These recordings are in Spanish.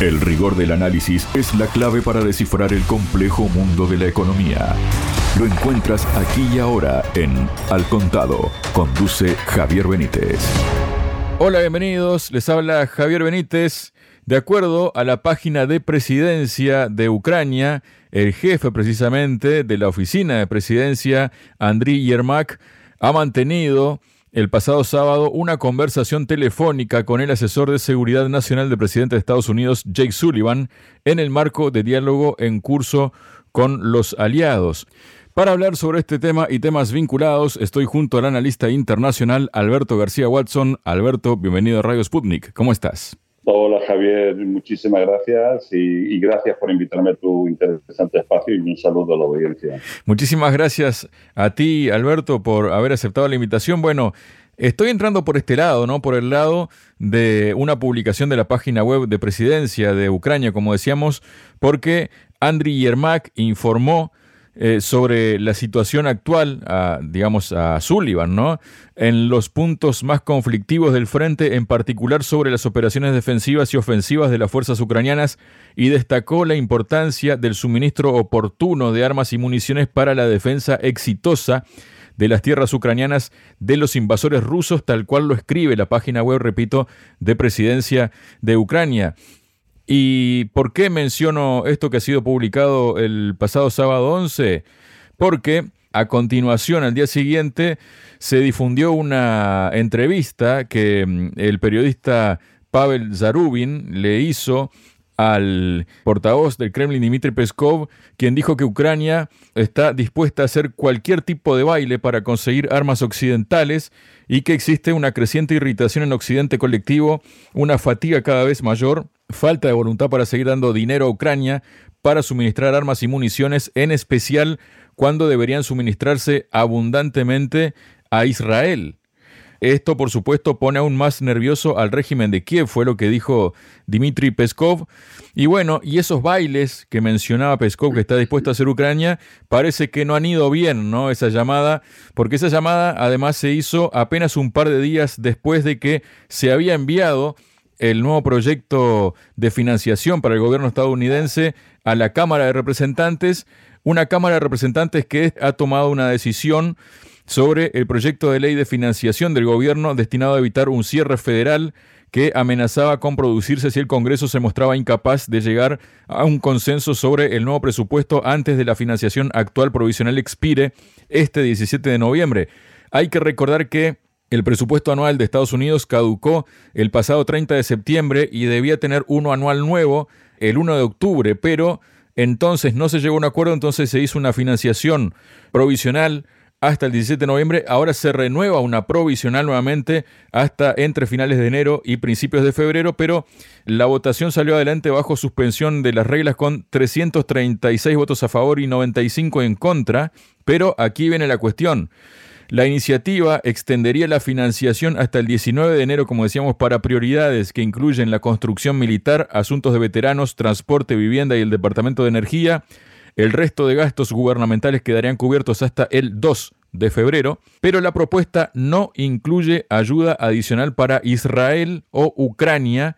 El rigor del análisis es la clave para descifrar el complejo mundo de la economía. Lo encuentras aquí y ahora en Al Contado. Conduce Javier Benítez. Hola, bienvenidos. Les habla Javier Benítez. De acuerdo a la página de presidencia de Ucrania, el jefe precisamente de la oficina de presidencia, Andriy Yermak, ha mantenido el pasado sábado una conversación telefónica con el asesor de seguridad nacional del presidente de Estados Unidos, Jake Sullivan, en el marco de diálogo en curso con los aliados. Para hablar sobre este tema y temas vinculados, estoy junto al analista internacional Alberto García Watson. Alberto, bienvenido a Radio Sputnik. ¿Cómo estás? Hola Javier, muchísimas gracias y, gracias por invitarme a tu interesante espacio y un saludo a la audiencia. Muchísimas gracias a ti, Alberto, por haber aceptado la invitación. Bueno, estoy entrando por este lado, ¿no? Por el lado de una publicación de la página web de presidencia de Ucrania, como decíamos, porque Andriy Yermak informó eh, sobre la situación actual, digamos, a Sullivan, ¿no? En los puntos más conflictivos del frente, en particular sobre las operaciones defensivas y ofensivas de las fuerzas ucranianas, y destacó la importancia del suministro oportuno de armas y municiones para la defensa exitosa de las tierras ucranianas de los invasores rusos, tal cual lo escribe la página web, repito, de presidencia de Ucrania. ¿Y por qué menciono esto que ha sido publicado el pasado sábado 11? Porque a continuación, al día siguiente, se difundió una entrevista que mm, el periodista Pavel Zarubin le hizo al portavoz del Kremlin, Dmitry Peskov, quien dijo que Ucrania está dispuesta a hacer cualquier tipo de baile para conseguir armas occidentales y que existe una creciente irritación en Occidente colectivo, una fatiga cada vez mayor falta de voluntad para seguir dando dinero a Ucrania para suministrar armas y municiones, en especial cuando deberían suministrarse abundantemente a Israel. Esto, por supuesto, pone aún más nervioso al régimen de Kiev, fue lo que dijo Dmitry Peskov. Y bueno, y esos bailes que mencionaba Peskov que está dispuesto a hacer Ucrania, parece que no han ido bien, ¿no? Esa llamada, porque esa llamada además se hizo apenas un par de días después de que se había enviado el nuevo proyecto de financiación para el gobierno estadounidense a la Cámara de Representantes, una Cámara de Representantes que ha tomado una decisión sobre el proyecto de ley de financiación del gobierno destinado a evitar un cierre federal que amenazaba con producirse si el Congreso se mostraba incapaz de llegar a un consenso sobre el nuevo presupuesto antes de la financiación actual provisional expire este 17 de noviembre. Hay que recordar que el presupuesto anual de Estados Unidos caducó el pasado 30 de septiembre y debía tener uno anual nuevo el 1 de octubre, pero entonces no se llegó a un acuerdo, entonces se hizo una financiación provisional hasta el 17 de noviembre, ahora se renueva una provisional nuevamente hasta entre finales de enero y principios de febrero, pero la votación salió adelante bajo suspensión de las reglas con 336 votos a favor y 95 en contra, pero aquí viene la cuestión. La iniciativa extendería la financiación hasta el 19 de enero, como decíamos, para prioridades que incluyen la construcción militar, asuntos de veteranos, transporte, vivienda y el Departamento de Energía. El resto de gastos gubernamentales quedarían cubiertos hasta el 2 de febrero, pero la propuesta no incluye ayuda adicional para Israel o Ucrania.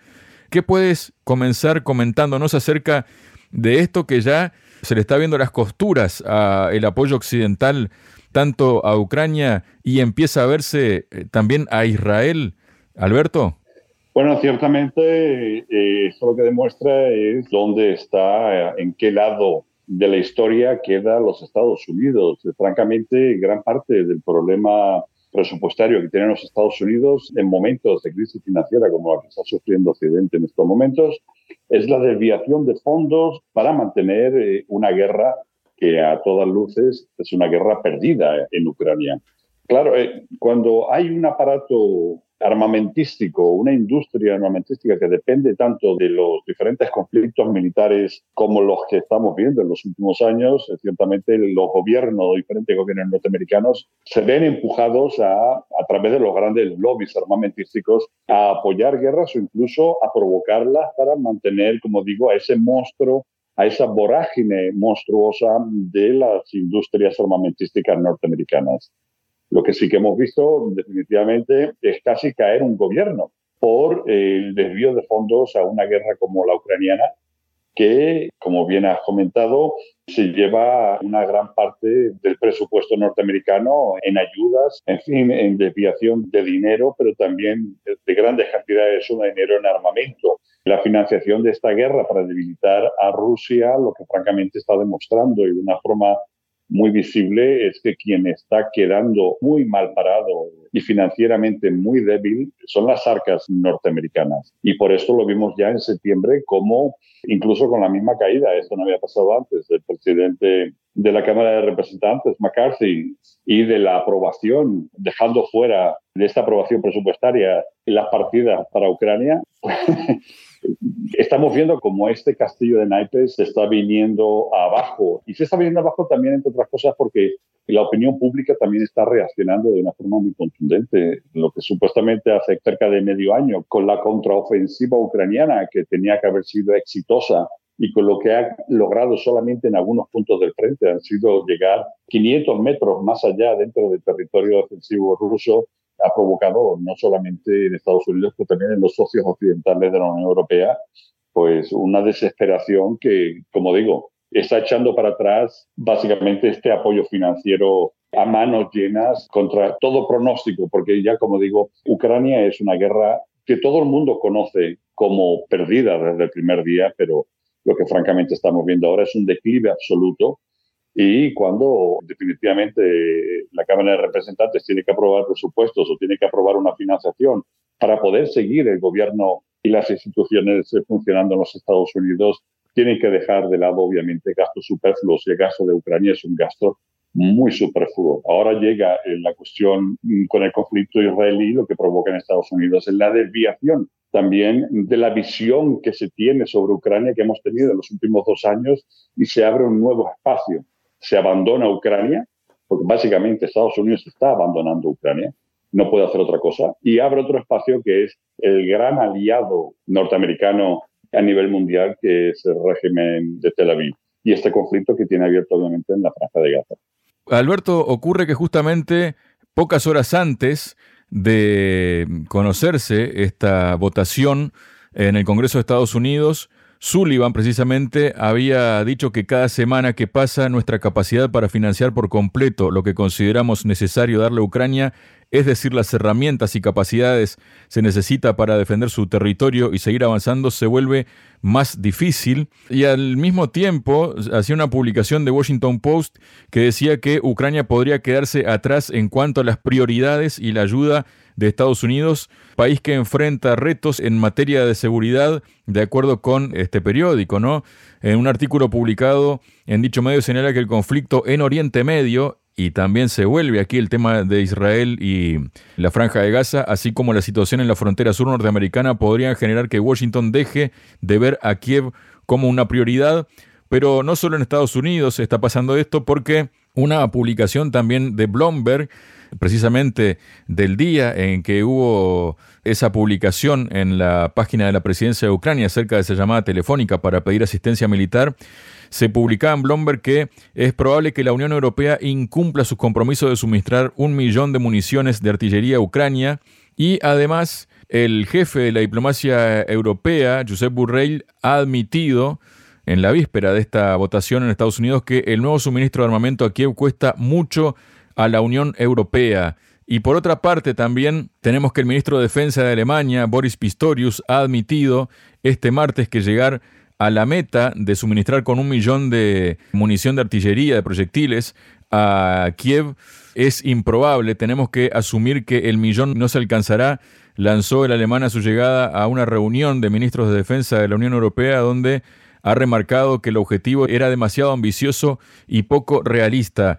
¿Qué puedes comenzar comentándonos acerca de esto que ya se le está viendo las costuras al apoyo occidental tanto a Ucrania y empieza a verse eh, también a Israel, Alberto? Bueno, ciertamente eh, esto lo que demuestra es dónde está, eh, en qué lado de la historia queda los Estados Unidos. Francamente, gran parte del problema presupuestario que tienen los Estados Unidos en momentos de crisis financiera como la que está sufriendo Occidente en estos momentos es la desviación de fondos para mantener una guerra que a todas luces es una guerra perdida en Ucrania. Claro, eh, cuando hay un aparato armamentístico, una industria armamentística que depende tanto de los diferentes conflictos militares como los que estamos viendo en los últimos años, eh, ciertamente los gobiernos, diferentes gobiernos norteamericanos, se ven empujados a, a través de los grandes lobbies armamentísticos a apoyar guerras o incluso a provocarlas para mantener, como digo, a ese monstruo a esa vorágine monstruosa de las industrias armamentísticas norteamericanas. Lo que sí que hemos visto definitivamente es casi caer un gobierno. por el desvío de fondos a una guerra como la ucraniana, que, como bien has comentado, se lleva una gran parte del presupuesto norteamericano en ayudas, en fin, en desviación de dinero, pero también de grandes cantidades de dinero en armamento. La financiación de esta guerra para debilitar a Rusia, lo que francamente está demostrando y de una forma muy visible es que quien está quedando muy mal parado y financieramente muy débil son las arcas norteamericanas. Y por esto lo vimos ya en septiembre como incluso con la misma caída, esto no había pasado antes, del presidente de la Cámara de Representantes, McCarthy, y de la aprobación, dejando fuera de esta aprobación presupuestaria las partidas para Ucrania, estamos viendo como este castillo de naipes se está viniendo abajo. Y se está viniendo abajo también, entre otras cosas, porque la opinión pública también está reaccionando de una forma muy contundente. Lo que supuestamente hace cerca de medio año, con la contraofensiva ucraniana, que tenía que haber sido exitosa, y con lo que ha logrado solamente en algunos puntos del frente, han sido llegar 500 metros más allá dentro del territorio defensivo ruso, ha provocado no solamente en Estados Unidos, pero también en los socios occidentales de la Unión Europea, pues una desesperación que, como digo, está echando para atrás básicamente este apoyo financiero a manos llenas contra todo pronóstico, porque ya como digo, Ucrania es una guerra que todo el mundo conoce como perdida desde el primer día, pero lo que francamente estamos viendo ahora es un declive absoluto y cuando definitivamente la Cámara de Representantes tiene que aprobar presupuestos o tiene que aprobar una financiación para poder seguir el gobierno y las instituciones funcionando en los Estados Unidos, tienen que dejar de lado, obviamente, gastos superfluos. Y el gasto de Ucrania es un gasto muy superfluo. Ahora llega la cuestión con el conflicto israelí, lo que provoca en Estados Unidos es la desviación también de la visión que se tiene sobre Ucrania que hemos tenido en los últimos dos años y se abre un nuevo espacio se abandona Ucrania, porque básicamente Estados Unidos está abandonando Ucrania, no puede hacer otra cosa, y abre otro espacio que es el gran aliado norteamericano a nivel mundial, que es el régimen de Tel Aviv, y este conflicto que tiene abierto obviamente en la franja de Gaza. Alberto, ocurre que justamente pocas horas antes de conocerse esta votación en el Congreso de Estados Unidos, Sullivan precisamente había dicho que cada semana que pasa nuestra capacidad para financiar por completo lo que consideramos necesario darle a Ucrania, es decir, las herramientas y capacidades se necesita para defender su territorio y seguir avanzando, se vuelve más difícil. Y al mismo tiempo hacía una publicación de Washington Post que decía que Ucrania podría quedarse atrás en cuanto a las prioridades y la ayuda de Estados Unidos, país que enfrenta retos en materia de seguridad, de acuerdo con este periódico, ¿no? En un artículo publicado en dicho medio señala que el conflicto en Oriente Medio y también se vuelve aquí el tema de Israel y la franja de Gaza, así como la situación en la frontera sur norteamericana, podrían generar que Washington deje de ver a Kiev como una prioridad. Pero no solo en Estados Unidos está pasando esto porque una publicación también de Bloomberg precisamente del día en que hubo esa publicación en la página de la presidencia de Ucrania acerca de esa llamada telefónica para pedir asistencia militar, se publicaba en Bloomberg que es probable que la Unión Europea incumpla sus compromisos de suministrar un millón de municiones de artillería a Ucrania y además el jefe de la diplomacia europea, Josep Burrell, ha admitido en la víspera de esta votación en Estados Unidos que el nuevo suministro de armamento a Kiev cuesta mucho a la Unión Europea. Y por otra parte también tenemos que el ministro de Defensa de Alemania, Boris Pistorius, ha admitido este martes que llegar a la meta de suministrar con un millón de munición de artillería, de proyectiles, a Kiev es improbable. Tenemos que asumir que el millón no se alcanzará. Lanzó el alemán a su llegada a una reunión de ministros de defensa de la Unión Europea donde ha remarcado que el objetivo era demasiado ambicioso y poco realista.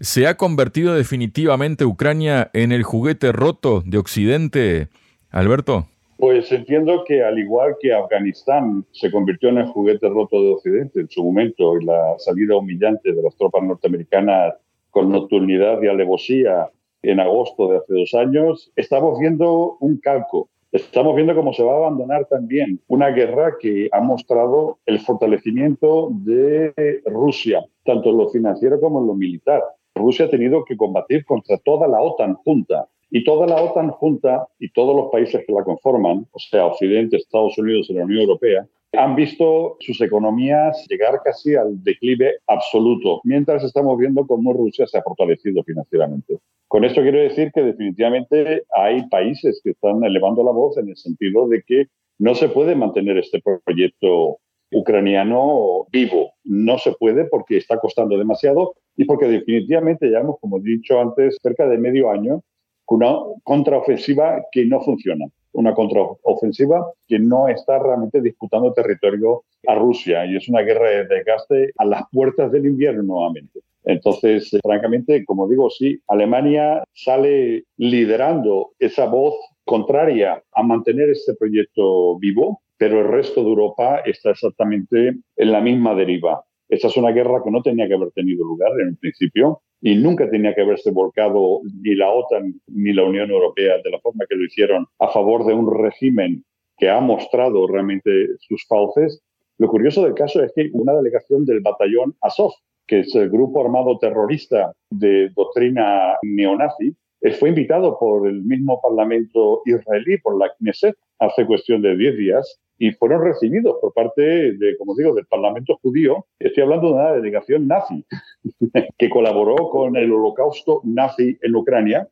¿Se ha convertido definitivamente Ucrania en el juguete roto de Occidente, Alberto? Pues entiendo que al igual que Afganistán se convirtió en el juguete roto de Occidente en su momento y la salida humillante de las tropas norteamericanas con nocturnidad y alevosía en agosto de hace dos años, estamos viendo un calco. Estamos viendo cómo se va a abandonar también una guerra que ha mostrado el fortalecimiento de Rusia, tanto en lo financiero como en lo militar. Rusia ha tenido que combatir contra toda la OTAN junta Y toda la OTAN junta y todos los países que la conforman, o sea, Occidente, Estados Unidos y la Unión Europea, han visto sus economías llegar casi al declive absoluto, mientras estamos viendo cómo Rusia se ha fortalecido financieramente. Con esto quiero decir que definitivamente hay países que están elevando la voz en el sentido de que no se puede mantener este proyecto ucraniano vivo. No se puede porque está costando demasiado y porque definitivamente llevamos, como he dicho antes, cerca de medio año con una contraofensiva que no funciona. Una contraofensiva que no está realmente disputando territorio a Rusia y es una guerra de desgaste a las puertas del invierno nuevamente. Entonces, francamente, como digo, sí, Alemania sale liderando esa voz contraria a mantener este proyecto vivo, pero el resto de Europa está exactamente en la misma deriva. Esta es una guerra que no tenía que haber tenido lugar en un principio y nunca tenía que haberse volcado ni la OTAN ni la Unión Europea de la forma que lo hicieron a favor de un régimen que ha mostrado realmente sus fauces. Lo curioso del caso es que una delegación del batallón Azov, que es el grupo armado terrorista de doctrina neonazi, eh, fue invitado por el mismo Parlamento israelí, por la Knesset, hace cuestión de 10 días, y fueron recibidos por parte de, como digo, del Parlamento judío. Estoy hablando de una delegación nazi que colaboró con el holocausto nazi en Ucrania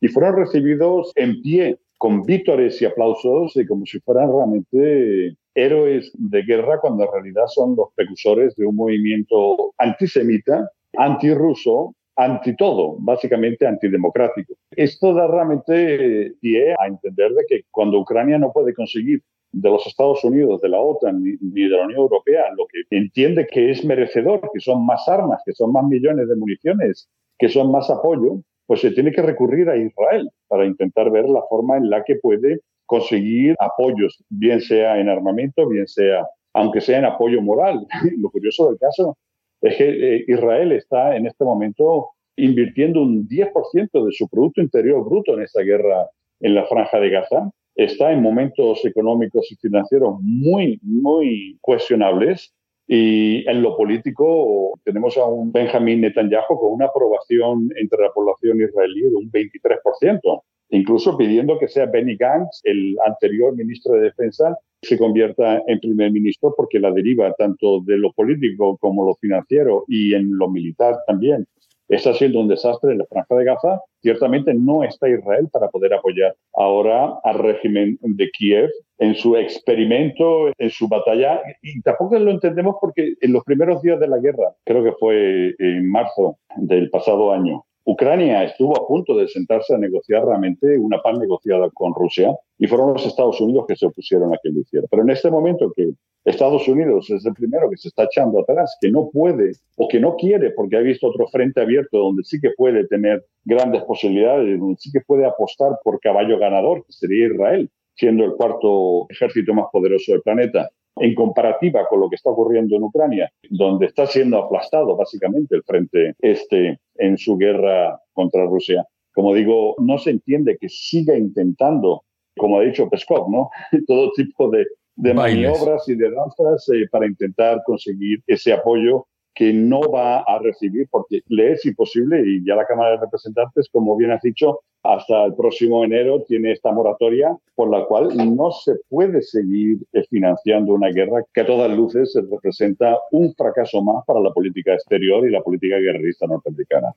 y fueron recibidos en pie con vítores y aplausos y como si fueran realmente héroes de guerra cuando en realidad son los precursores de un movimiento antisemita, antirruso, anti todo, básicamente antidemocrático. Esto da realmente pie a entender de que cuando Ucrania no puede conseguir de los Estados Unidos, de la OTAN ni, de la Unión Europea, lo que entiende que es merecedor, que son más armas, que son más millones de municiones, que son más apoyo, pues se tiene que recurrir a Israel para intentar ver la forma en la que puede conseguir apoyos, bien sea en armamento, bien sea, aunque sea en apoyo moral. Lo curioso del caso es que eh, Israel está en este momento invirtiendo un 10% de su Producto Interior Bruto en esta guerra en la franja de Gaza está en momentos económicos y financieros muy, muy cuestionables. Y en lo político tenemos a un Benjamín Netanyahu con una aprobación entre la población israelí de un 23%, incluso pidiendo que sea Benny Gantz, el anterior ministro de Defensa, se convierta en primer ministro porque la deriva tanto de lo político como lo financiero y en lo militar también está siendo un desastre en la franja de Gaza. Ciertamente no está Israel para poder apoyar ahora al régimen de Kiev en su experimento, en su batalla. Y tampoco lo entendemos porque en los primeros días de la guerra, creo que fue en marzo del pasado año, Ucrania estuvo a punto de sentarse a negociar realmente una paz negociada con Rusia y fueron los Estados Unidos que se opusieron a que lo hiciera. Pero en este momento que Estados Unidos es el primero que se está echando atrás, que no puede o que no quiere porque ha visto otro frente abierto donde sí que puede tener grandes posibilidades, donde sí que puede apostar por caballo ganador, que sería Israel, siendo el cuarto ejército más poderoso del planeta en comparativa con lo que está ocurriendo en Ucrania, donde está siendo aplastado básicamente el frente este en su guerra contra Rusia. Como digo, no se entiende que siga intentando, como ha dicho Peskov, ¿no? todo tipo de, maniobras y de danzas eh, para intentar conseguir ese apoyo que no va a recibir porque le es imposible y ya la Cámara de Representantes, como bien has dicho, hasta el próximo enero tiene esta moratoria por la cual no se puede seguir financiando una guerra que a todas luces representa un fracaso más para la política exterior y la política guerrerista norteamericana.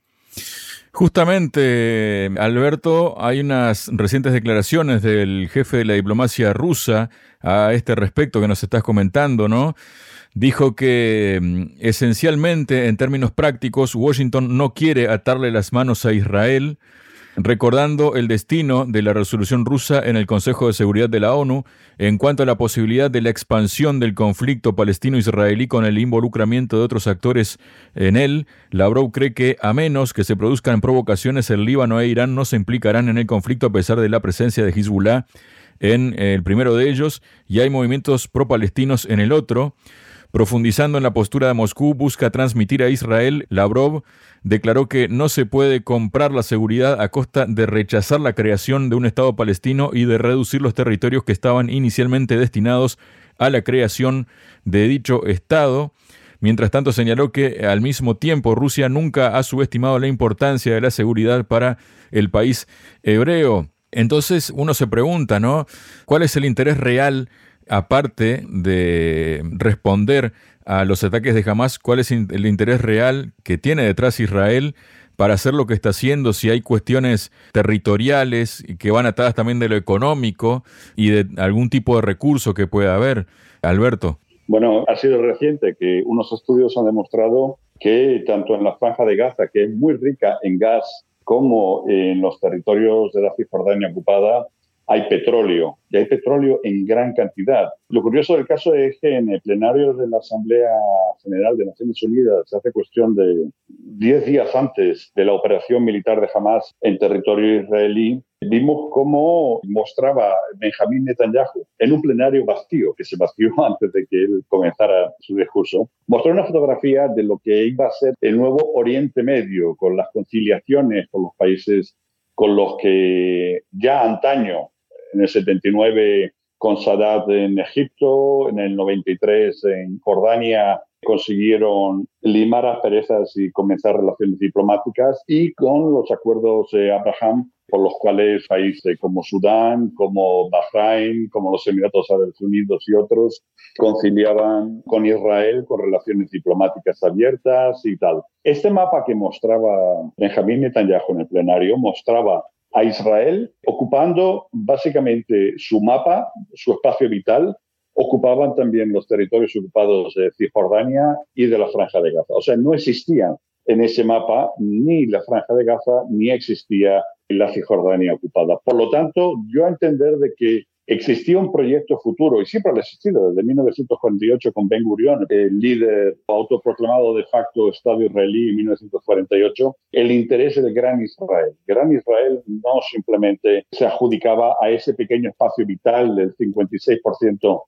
Justamente, Alberto, hay unas recientes declaraciones del jefe de la diplomacia rusa a este respecto que nos estás comentando, ¿no? dijo que mm, esencialmente, en términos prácticos, Washington no quiere atarle las manos a Israel, recordando el destino de la resolución rusa en el Consejo de Seguridad de la ONU en cuanto a la posibilidad de la expansión del conflicto palestino-israelí con el involucramiento de otros actores en él. Lavrov cree que a menos que se produzcan provocaciones, el Líbano e Irán no se implicarán en el conflicto a pesar de la presencia de Hezbollah en el primero de ellos y hay movimientos pro-palestinos en el otro. Profundizando en la postura de Moscú, busca transmitir a Israel, Lavrov declaró que no se puede comprar la seguridad a costa de rechazar la creación de un Estado palestino y de reducir los territorios que estaban inicialmente destinados a la creación de dicho Estado. Mientras tanto, señaló que al mismo tiempo Rusia nunca ha subestimado la importancia de la seguridad para el país hebreo. Entonces uno se pregunta, ¿no? ¿Cuál es el interés real, aparte de responder a los ataques de Hamas, cuál es el interés real que tiene detrás Israel para hacer lo que está haciendo, si hay cuestiones territoriales que van atadas también de lo económico y de algún tipo de recurso que pueda haber. Alberto. Bueno, ha sido reciente que unos estudios han demostrado que tanto en la franja de Gaza, que es muy rica en gas, como en los territorios de la Cisjordania ocupada, hay petróleo, y hay petróleo en gran cantidad. Lo curioso del caso es que en el plenario de la Asamblea General de Naciones Unidas, hace cuestión de 10 días antes de la operación militar de Hamas en territorio israelí, vimos cómo mostraba Benjamín Netanyahu en un plenario vacío, que se vació antes de que él comenzara su discurso, mostró una fotografía de lo que iba a ser el nuevo Oriente Medio, con las conciliaciones con los países con los que ya antaño en el 79 con Sadat en Egipto, en el 93 en Jordania consiguieron limar asperezas y comenzar relaciones diplomáticas y con los acuerdos de Abraham por los cuales países como Sudán, como Bahrein, como los Emiratos Árabes Unidos y otros conciliaban con Israel con relaciones diplomáticas abiertas y tal. Este mapa que mostraba Benjamín Netanyahu en el plenario mostraba a Israel, ocupando básicamente su mapa, su espacio vital, ocupaban también los territorios ocupados de Cisjordania y de la Franja de Gaza. O sea, no existían en ese mapa ni la Franja de Gaza ni existía la Cisjordania ocupada. Por lo tanto, yo a entender de que existía un proyecto futuro, y siempre ha existido, desde 1948 con Ben Gurion, el líder autoproclamado de facto Estado israelí en 1948, el interés del Gran Israel. Gran Israel no simplemente se adjudicaba a ese pequeño espacio vital del 56%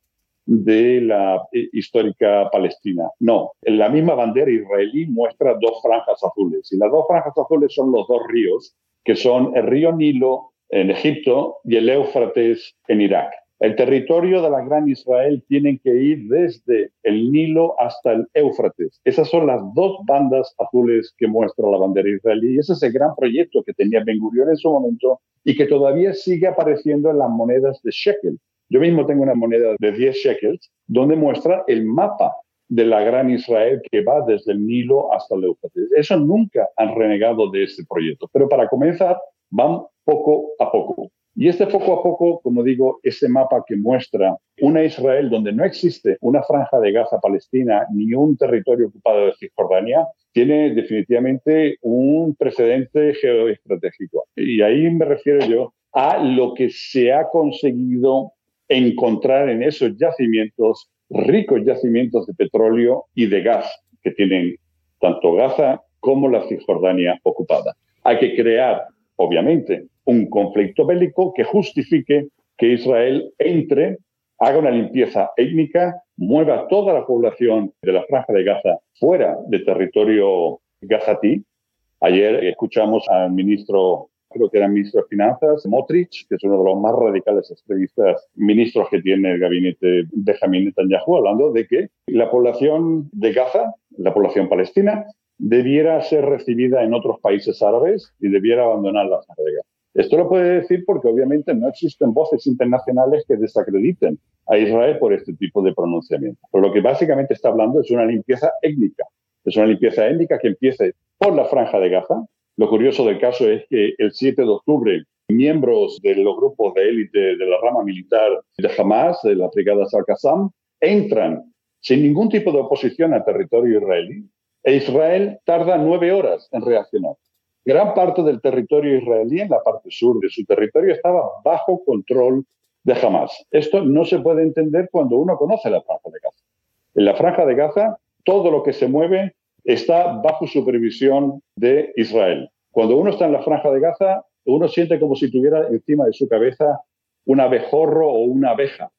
de la histórica Palestina. No, la misma bandera israelí muestra dos franjas azules, y las dos franjas azules son los dos ríos, que son el río Nilo en Egipto y el Éufrates en Irak. El territorio de la Gran Israel tiene que ir desde el Nilo hasta el Éufrates. Esas son las dos bandas azules que muestra la bandera israelí. Y ese es el gran proyecto que tenía Ben Gurion en su momento y que todavía sigue apareciendo en las monedas de shekel. Yo mismo tengo una moneda de 10 shekels donde muestra el mapa de la Gran Israel que va desde el Nilo hasta el Éufrates. Eso nunca han renegado de este proyecto. Pero para comenzar, van poco a poco. Y este poco a poco, como digo, ese mapa que muestra una Israel donde no existe una franja de Gaza palestina ni un territorio ocupado de Cisjordania, tiene definitivamente un precedente geoestratégico. Y ahí me refiero yo a lo que se ha conseguido encontrar en esos yacimientos, ricos yacimientos de petróleo y de gas que tienen tanto Gaza como la Cisjordania ocupada. Hay que crear, obviamente, un conflicto bélico que justifique que Israel entre, haga una limpieza étnica, mueva toda la población de la franja de Gaza fuera del territorio gazatí. Ayer escuchamos al ministro, creo que era ministro de Finanzas, Motrich, que es uno de los más radicales extremistas ministros que tiene el gabinete de Benjamin Netanyahu, hablando de que la población de Gaza, la población palestina, debiera ser recibida en otros países árabes y debiera abandonar la franja de Gaza. Esto lo puede decir porque obviamente no existen voces internacionales que desacrediten a Israel por este tipo de pronunciamiento. Pero lo que básicamente está hablando es una limpieza étnica. Es una limpieza étnica que empiece por la franja de Gaza. Lo curioso del caso es que el 7 de octubre miembros de los grupos de élite de la rama militar de Hamas, de la brigada Al-Qassam, entran sin ningún tipo de oposición al territorio israelí e Israel tarda nueve horas en reaccionar. Gran parte del territorio israelí, en la parte sur de su territorio, estaba bajo control de Hamas. Esto no se puede entender cuando uno conoce la franja de Gaza. En la franja de Gaza, todo lo que se mueve está bajo supervisión de Israel. Cuando uno está en la franja de Gaza, uno siente como si tuviera encima de su cabeza un abejorro o una abeja.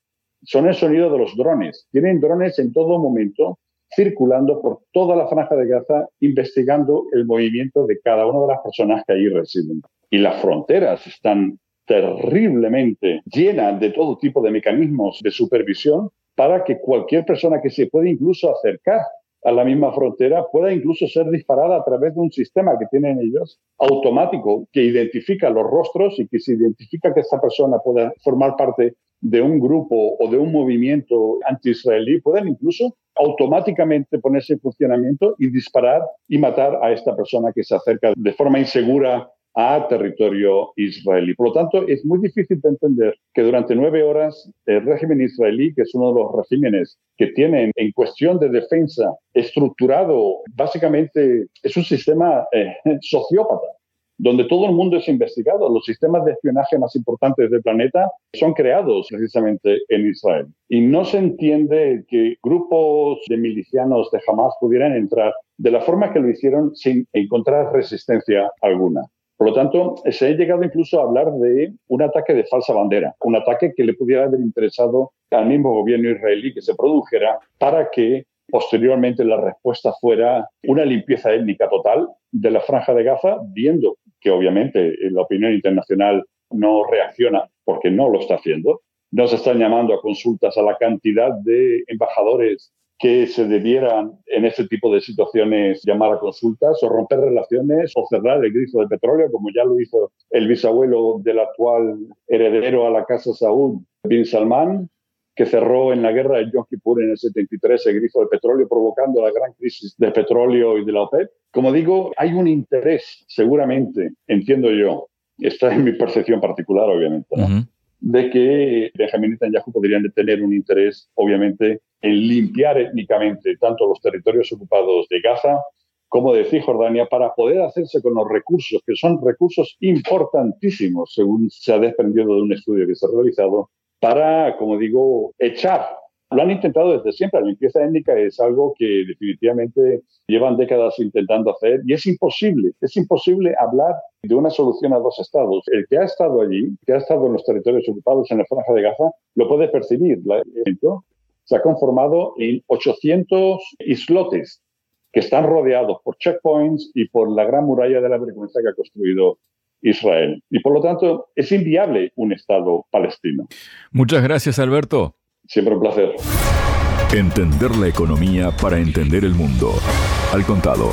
Son el sonido de los drones. Tienen drones en todo momento circulando por toda la franja de Gaza, investigando el movimiento de cada una de las personas que allí residen. Y las fronteras están terriblemente llenas de todo tipo de mecanismos de supervisión para que cualquier persona que se puede incluso acercar a la misma frontera pueda incluso ser disparada a través de un sistema que tienen ellos automático que identifica los rostros y que se identifica que esta persona pueda formar parte de un grupo o de un movimiento anti-israelí, pueden incluso automáticamente ponerse en funcionamiento y disparar y matar a esta persona que se acerca de forma insegura a territorio israelí. Por lo tanto, es muy difícil de entender que durante nueve horas el régimen israelí, que es uno de los regímenes que tienen en cuestión de defensa estructurado, básicamente es un sistema eh, sociópata donde todo el mundo es investigado. Los sistemas de espionaje más importantes del planeta son creados precisamente en Israel. Y no se entiende que grupos de milicianos de Hamas pudieran entrar de la forma que lo hicieron sin encontrar resistencia alguna. Por lo tanto, se ha llegado incluso a hablar de un ataque de falsa bandera, un ataque que le pudiera haber interesado al mismo gobierno israelí que se produjera para que posteriormente la respuesta fuera una limpieza étnica total de la franja de Gaza, viendo que obviamente la opinión internacional no reacciona porque no lo está haciendo. No se están llamando a consultas a la cantidad de embajadores que se debieran en ese tipo de situaciones llamar a consultas o romper relaciones o cerrar el grifo de petróleo, como ya lo hizo el bisabuelo del actual heredero a la Casa Saúd, Bin Salman, que cerró en la guerra de Yom Kippur en el 73 el grifo de petróleo, provocando la gran crisis del petróleo y de la OPEP. Como digo, hay un interés, seguramente, entiendo yo, está en mi percepción particular, obviamente, de que Benjamin Netanyahu podrían tener un interés, obviamente, en limpiar étnicamente tanto los territorios ocupados de Gaza como de Cisjordania para poder hacerse con los recursos, que son recursos importantísimos, según se ha desprendido de un estudio que se ha realizado, para, como digo, echar. Lo han intentado desde siempre. La limpieza étnica es algo que definitivamente llevan décadas intentando hacer y es imposible, es imposible hablar de una solución a dos estados. El que ha estado allí, que ha estado en los territorios ocupados en la franja de Gaza, lo puede percibir. Se ha conformado en 800 islotes que están rodeados por checkpoints y por la gran muralla de la vergüenza que ha construido Israel. Y por lo tanto, es inviable un Estado palestino. Muchas gracias, Alberto. Siempre un placer. Entender la economía para entender el mundo. Al contado.